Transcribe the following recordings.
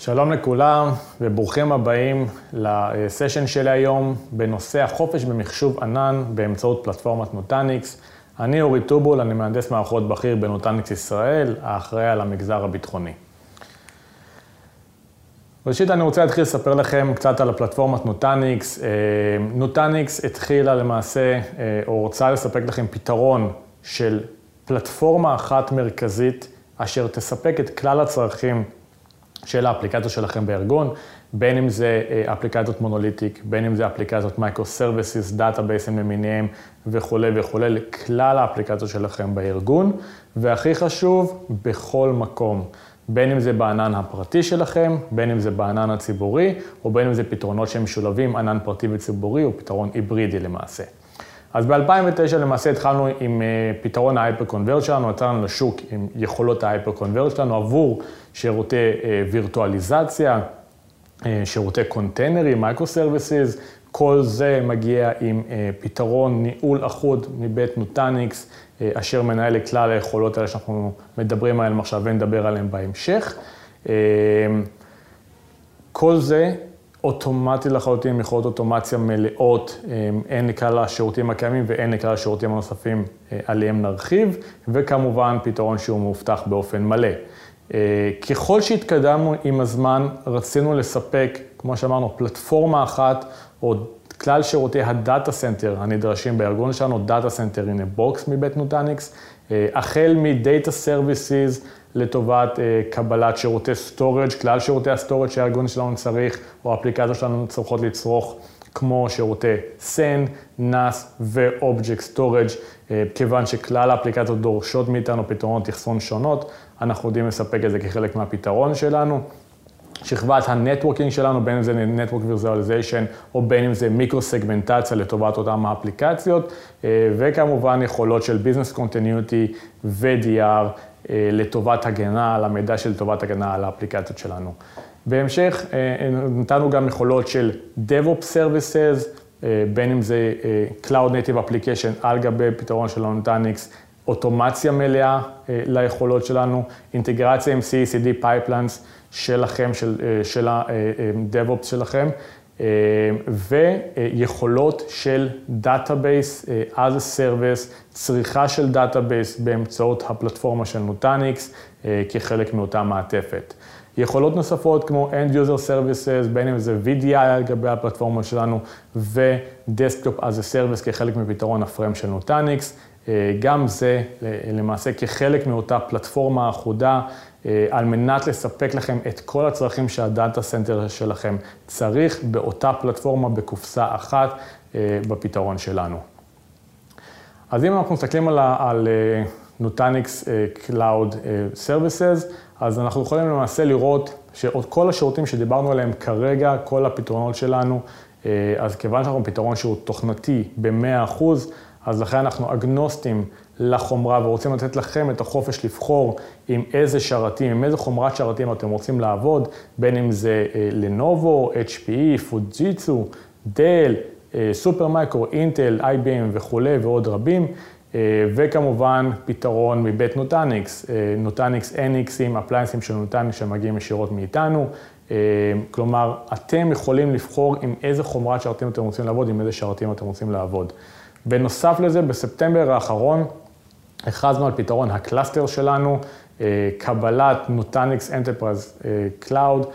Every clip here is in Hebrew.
שלום לכולם וברוכים הבאים לסשן שלי היום בנושא החופש במחשוב ענן באמצעות פלטפורמת Nutanix. אני אורי טובול, אני מהנדס מערכות בכיר ב Nutanix ישראל, האחראי על המגזר הביטחוני. ראשית, אני רוצה להתחיל לספר לכם קצת על הפלטפורמת Nutanix. אה, Nutanix התחילה למעשה, אה, או רוצה לספק לכם פתרון של פלטפורמה אחת מרכזית, אשר תספק את כלל הצרכים של האפליקציה שלכם בארגון, בין אם זה אה, אפליקציות monolithic, בין אם זה אפליקציות microservices, database ים למיניהם וכולי וכולי, לכלל האפליקציות שלכם בארגון, והכי חשוב, בכל מקום. בין אם זה בענן הפרטי שלכם, בין אם זה בענן הציבורי, או בין אם זה פתרונות שהם משולבים, ענן פרטי וציבורי, או פתרון היברידי למעשה. אז ב-2009 למעשה התחלנו עם אה, פתרון ה hyper converged שלנו, יצאנו לשוק עם יכולות ה hyper converged שלנו עבור שירותי אה, וירטואליזציה, אה, שירותי קונטיינרים, microservices, כל זה מגיע עם פתרון ניהול אחוד מבית Nutanix, אשר מנהל את כלל היכולות האלה שאנחנו מדברים עליהן עכשיו ונדבר עליהן בהמשך. כל זה אוטומטי לחלוטין, יכולות אוטומציה מלאות, הן לכלל השירותים הקיימים והן לכלל השירותים הנוספים אה, עליהם נרחיב, וכמובן פתרון שהוא מאובטח באופן מלא. אה, ככל שהתקדמנו עם הזמן, רצינו לספק, כמו שאמרנו, פלטפורמה אחת, או כלל שירותי ה data center הנדרשים בארגון שלנו, data center in a box מבית Nutanix, אה, החל מ data services, לטובת אה, קבלת שירותי storage, כלל שירותי ה storage שהארגון שלנו צריך, או האפליקציות שלנו צריכות לצרוך, כמו שירותי NAS ו-Object Storage, אה, כיוון שכלל האפליקציות דורשות מאיתנו פתרונות אחסון שונות, אנחנו יודעים לספק את זה כחלק מהפתרון שלנו. שכבת הנטוורקינג שלנו, בין אם זה Network Visualization או בין אם זה מיקרו-סגמנטציה לטובת אותן האפליקציות, אה, וכמובן יכולות של Business Continuity ו-DR אה, לטובת הגנה על המידע של טובת הגנה על האפליקציות שלנו. בהמשך אה, נתנו גם יכולות של DevOps Services, בין אם זה Cloud Native Application על גבי פתרון של אונטניקס, אוטומציה מלאה ליכולות שלנו, אינטגרציה עם CECD Pipelines. שלכם, של, אה, של ה-DevOps אה, שלכם, אה, ויכולות של Database as a Service, צריכה של Database באמצעות הפלטפורמה של נוטניקס כחלק מאותה מעטפת. יכולות נוספות כמו End User Services, בין אם זה VDI על גבי הפלטפורמה שלנו, ו-Desktop as a Service כחלק מפתרון ה Frame של Nutanix. גם זה למעשה כחלק מאותה פלטפורמה אחודה אה, על מנת לספק לכם את כל הצרכים שה data center שלכם צריך באותה פלטפורמה בקופסה אחת אה, בפתרון שלנו. אז אם אנחנו מסתכלים על, על נוטניקס אה, Services, אז אנחנו יכולים למעשה לראות שכל השירותים שדיברנו עליהם כרגע, כל הפתרונות שלנו, אז כיוון שאנחנו פתרון שהוא תוכנתי ב-100%, אז לכן אנחנו אגנוסטים לחומרה ורוצים לתת לכם את החופש לבחור עם איזה שרתים, עם איזה חומרת שרתים אתם רוצים לעבוד, בין אם זה לנובו, HPE, פוג'יצו, Dell, Supermicro, Intel, IBM וכולי ועוד רבים. אה, וכמובן פתרון מבית Nutanix, Nutanix NX ים, appliance ים של Nutanix שמגיעים ישירות מאיתנו. אה, כלומר, אתם יכולים לבחור עם איזה חומרת שרתים אתם רוצים לעבוד, עם איזה שרתים אתם רוצים לעבוד. בנוסף לזה, בספטמבר האחרון הכרזנו על פתרון ה cluster שלנו, אה, קבלת Nutanix Enterprise Cloud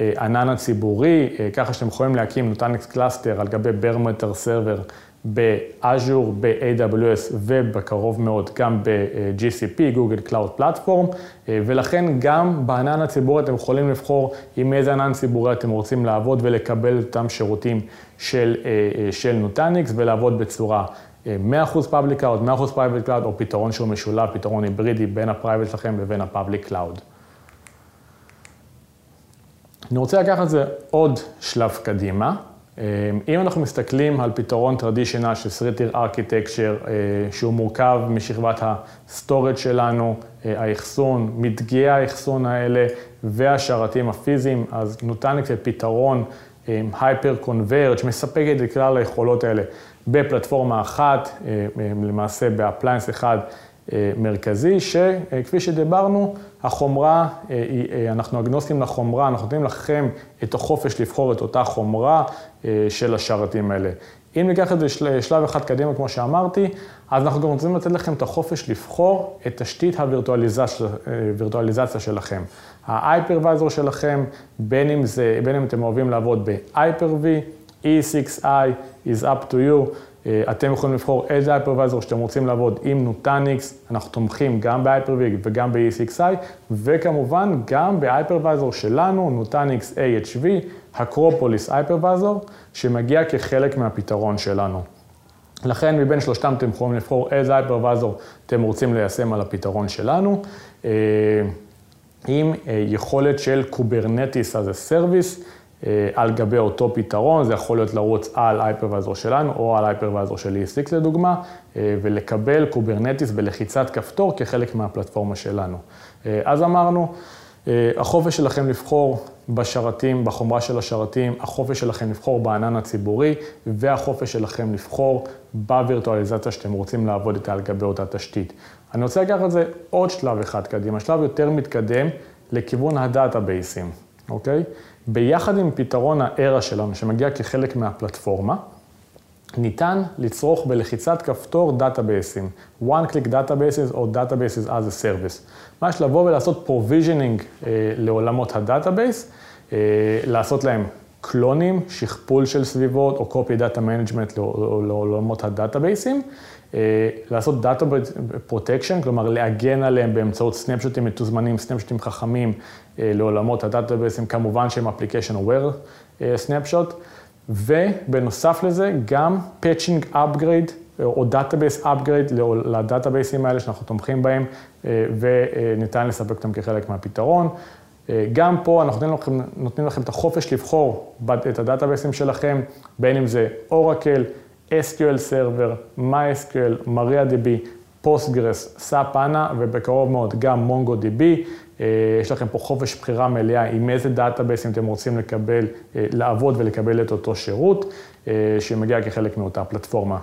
בענן הציבורי, אה, ככה שאתם יכולים להקים Nutanix cluster על גבי bare metal server ב Azure, ב-AWS ובקרוב מאוד גם ב-GCP, Google Cloud Platform, אה, ולכן גם בענן הציבורי אתם יכולים לבחור עם איזה ענן ציבורי אתם רוצים לעבוד ולקבל אותם שירותים של, של Nutanix ולעבוד בצורה 100% Public Cloud, 100% Private Cloud, או פתרון שהוא משולב, פתרון היברידי בין ה-Private שלכם לבין ה-Public Cloud. אני רוצה לקחת את זה עוד שלב קדימה. אם אנחנו מסתכלים על פתרון traditional של three-tier architecture, שהוא מורכב משכבת ה storage שלנו, האחסון, מדפי האחסון האלה והשרתים הפיזיים, אז נותן פתרון hyper converged מספקת את כלל היכולות האלה בפלטפורמה אחת, אה, אה, למעשה ב appliance אחד מרכזי, שכפי שדיברנו, החומרה, אנחנו אגנוסטים לחומרה, אנחנו נותנים לכם את החופש לבחור את אותה חומרה של השרתים האלה. אם ניקח את זה שלב אחד קדימה, כמו שאמרתי, אז אנחנו גם רוצים לתת לכם את החופש לבחור את תשתית הווירטואליזציה שלכם. ה-Hypervisor שלכם, בין אם, זה, בין אם אתם אוהבים לעבוד ב-Hyper-V, E6i is up to you. אתם יכולים לבחור איזה Hypervisor שאתם רוצים לעבוד עם נוטניקס, אנחנו תומכים גם ב-Hyper-V וגם ב-E6i, וכמובן גם ב-Hypervisor שלנו, נוטניקס AHV, הקרופוליס Hypervisor, שמגיע כחלק מהפתרון שלנו. לכן מבין שלושתם אתם יכולים לבחור איזה Hypervisor אתם רוצים ליישם על הפתרון שלנו. עם יכולת של Kubernetes as a Service על גבי אותו פתרון, זה יכול להיות לרוץ על Hypervisor שלנו או על Hypervisor של ESX לדוגמה, ולקבל Kubernetes בלחיצת כפתור כחלק מהפלטפורמה שלנו. אז אמרנו, החופש שלכם לבחור בשרתים, בחומרה של השרתים, החופש שלכם לבחור בענן הציבורי, והחופש שלכם לבחור בווירטואליזציה שאתם רוצים לעבוד איתה על גבי אותה תשתית. אני רוצה לקחת את זה עוד שלב אחד קדימה, שלב יותר מתקדם לכיוון הדאטאבייסים, אוקיי? ביחד עם פתרון ה-ERA שלנו, שמגיע כחלק מהפלטפורמה, ניתן לצרוך בלחיצת כפתור דאטאבייסים, one click databases או databases as a service. ממש לבוא ולעשות provisioning אה, לעולמות ה database, אה, לעשות להם קלונים, שכפול של סביבות או copy data management לעולמות הדאטאבייסים, לעשות data protection, כלומר להגן עליהם באמצעות סנפשוטים מתוזמנים, סנפשוטים חכמים אה, לעולמות הדאטאבייסים, כמובן שהם application aware אה, snapshot. ובנוסף לזה, גם patching upgrade או Database upgrade לדאטאבייסים האלה שאנחנו תומכים בהם, וניתן לספק אותם כחלק מהפתרון. גם פה אנחנו נותנים לכם, נותנים לכם את החופש לבחור את הדאטאבייסים שלכם, בין אם זה Oracle, SQL Server, MySQL, MariaDB, Postgres, SAP ANA ובקרוב מאוד גם MongoDB. יש לכם פה חופש בחירה מלאה עם איזה דאטאבייסים אתם רוצים לקבל, לעבוד ולקבל את אותו שירות, שמגיע כחלק מאותה פלטפורמה.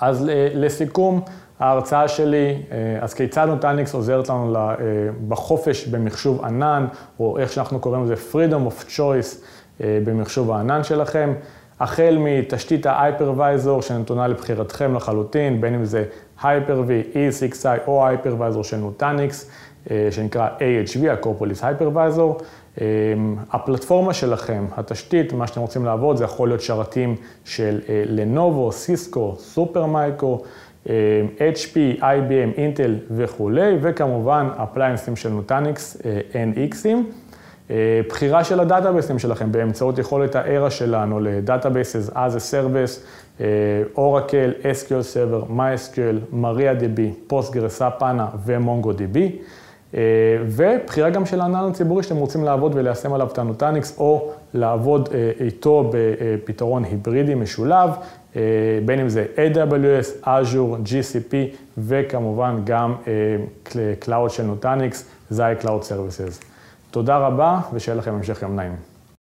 אז לסיכום ההרצאה שלי, אז כיצד Nutanix עוזרת לנו בחופש במחשוב ענן, או איך שאנחנו קוראים לזה freedom of choice במחשוב הענן שלכם. החל מתשתית ה-Hypervisor שנתונה לבחירתכם לחלוטין, בין אם זה Hyper-V, ESXi או Hypervisor של Nutanix, שנקרא AHV, ה-Acropolis Hypervisor. הפלטפורמה שלכם, התשתית, מה שאתם רוצים לעבוד, זה יכול להיות שרתים של לנובו, סיסקו, Supermicro, HP, IBM, אינטל וכולי, וכמובן אפליינסים של Nutanix, NX ים. בחירה של הדאטאבייסים שלכם באמצעות יכולת ה-ERA שלנו ל-Databases as a Service, Oracle, SQL Server, MySQL, MariaDB, Postgres, SAP HANA ו-MongoDB. ובחירה גם של הענן הציבורי שאתם רוצים לעבוד וליישם עליו את ה Nutanix, או לעבוד איתו בפתרון היברידי משולב, בין אם זה AWS, Azure, GCP, וכמובן גם Cloud של Nutanix, Xi Cloud Services. תודה רבה, ושיהיה לכם המשך יום נעים.